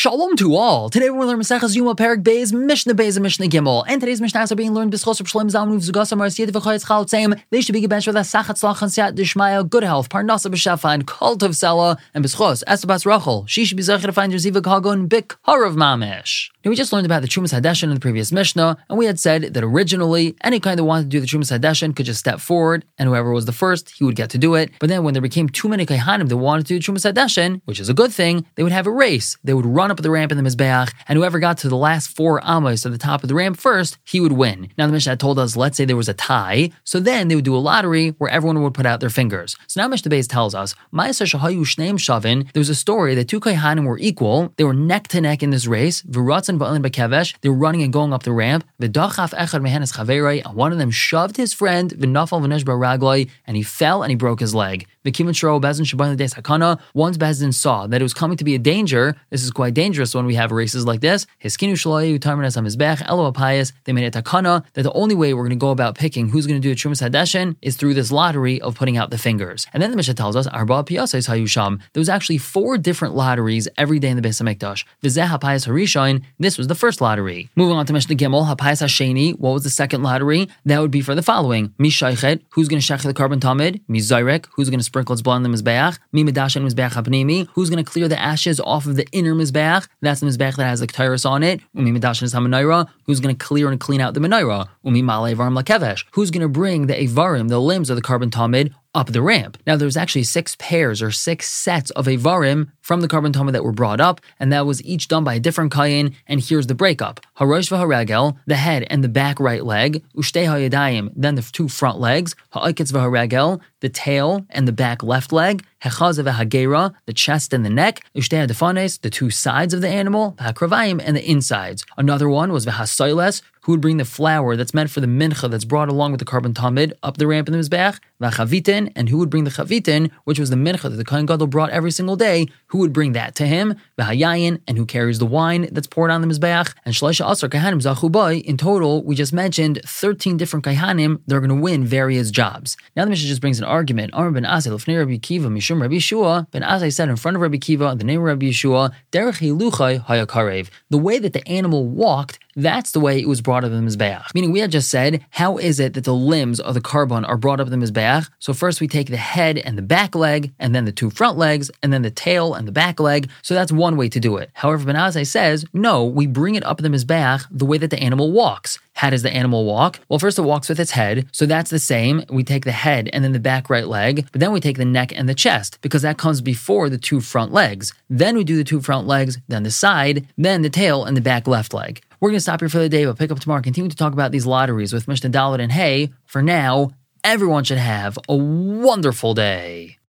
Shalom to all. Today we're learning Maseches Yoma Perik Beis Mishnah Beis and Mishnah Gimel. And today's Mishnahs are being learned B'schos Shalom Zalman V'Zugas Amar Siyad V'Chayetz Chal Tzeim. They should be given with a Sachat Tzlach and Siyat Dishmaya, good health, Parnasa B'Shafa, and Cult of Sela, and B'schos Estabas Rachel. She should be Zechir to find Yerziva Kagon Bik Harav Mamish. Now we just learned about the Trumas Hadeshin in the previous Mishnah, and we had said that originally any kind that wanted to do the Trumas Hadeshin could just step forward, and whoever was the first, he would get to do it. But then when there became too many Kaihanim that wanted to do the Trumas Hadeshin, which is a good thing, they would have a race. They would run up the ramp in the Mizbeach, and whoever got to the last four Amos at the top of the ramp first, he would win. Now the Mishnah told us, let's say there was a tie, so then they would do a lottery where everyone would put out their fingers. So now Mishnah Beis tells us, there was a story that two Kaihanim were equal, they were neck to neck in this race, Viratzan Ba'alin Bakevesh, they were running and going up the ramp, V'dachaf Echad Mehenes Chaverei, and one of them shoved his friend, V'nafal V'nesh and he fell and he broke his leg. The Kivan Shro Bezin Shabbat Des Hakana, once Bezin saw that it was coming to be a danger, this is quite dangerous when we have races like this. Hiskinu Elo Apayas, they made a takana that the only way we're going to go about picking who's going to do a Trumas Hadeshin is through this lottery of putting out the fingers. And then the Mishnah tells us, Arba Piyasais Hayusham. There was actually four different lotteries every day in the Beis Hamikdash. Vizeh Hapayas Harishain, this was the first lottery. Moving on to Mishnah Gimel, Hapayas Hasheni, what was the second lottery? That would be for the following. Mishaichet, who's going to shech the korban tamid? Mizairek, who's going to sprinkle its blood on the Mizbeach? Mimidash and Mizbeach Hapnimi, who's going to clear the ashes off of the inner Mizbeach? That's the Mizbeach that has the Ketyrus on it. Mimidash is Hamanaira, who's going to clear and clean out the Menorah? Umi Male Varim Lakevesh, who's going to bring the Avarim, the limbs of the korban tamid, up the ramp. Now, there's actually six pairs or six sets of Avarim from the korban toma that were brought up, and that was each done by a different kayin. And here's the breakup: Harosh v'haragel, the head and the back right leg, ushtei hayadayim, then the two front legs, ha'iketz v'haragel, the tail and the back left leg, hechaz v'hagera, the chest and the neck, ushtei defanes, the two sides of the animal, v'hakravayim, and the insides. Another one was v'hasoiles, who would bring the flour that's meant for the mincha that's brought along with the korban tamid up the ramp in the mizbech, v'chavitin, and who would bring the chavitin, which was the mincha that the kohen gadol brought every single day, who would bring that to him, v'hayayin, and who carries the wine that's poured on the mizbech, and shleisha asar kahanim zachubai. In total, we just mentioned 13 different kahanim that are going to win various jobs. Now the Mishnah just brings an argument. Amr ben Azai lefnei Rabbi Akiva mishum Rabbi Yehoshua. Ben said in front of Rabbi Akiva, the name of Rabbi Yehoshua, derech hayakarev. The way that the animal walked that's the way it was brought up in the Mizbeach. Meaning, we had just said, how is it that the limbs of the korban are brought up in the Mizbeach? So, first we take the head and the back leg, and then the two front legs, and then the tail and the back leg. So, that's one way to do it. However, Ben Azai says, no, we bring it up in the Mizbeach the way that the animal walks. How does the animal walk? Well, first it walks with its head, so that's the same. We take the head and then the back right leg, but then we take the neck and the chest because that comes before the two front legs. Then we do the two front legs, then the side, then the tail and the back left leg. We're going to stop here for the day, but pick up tomorrow. And continue to talk about these lotteries with Mishnah Daled. And hey, for now, everyone should have a wonderful day.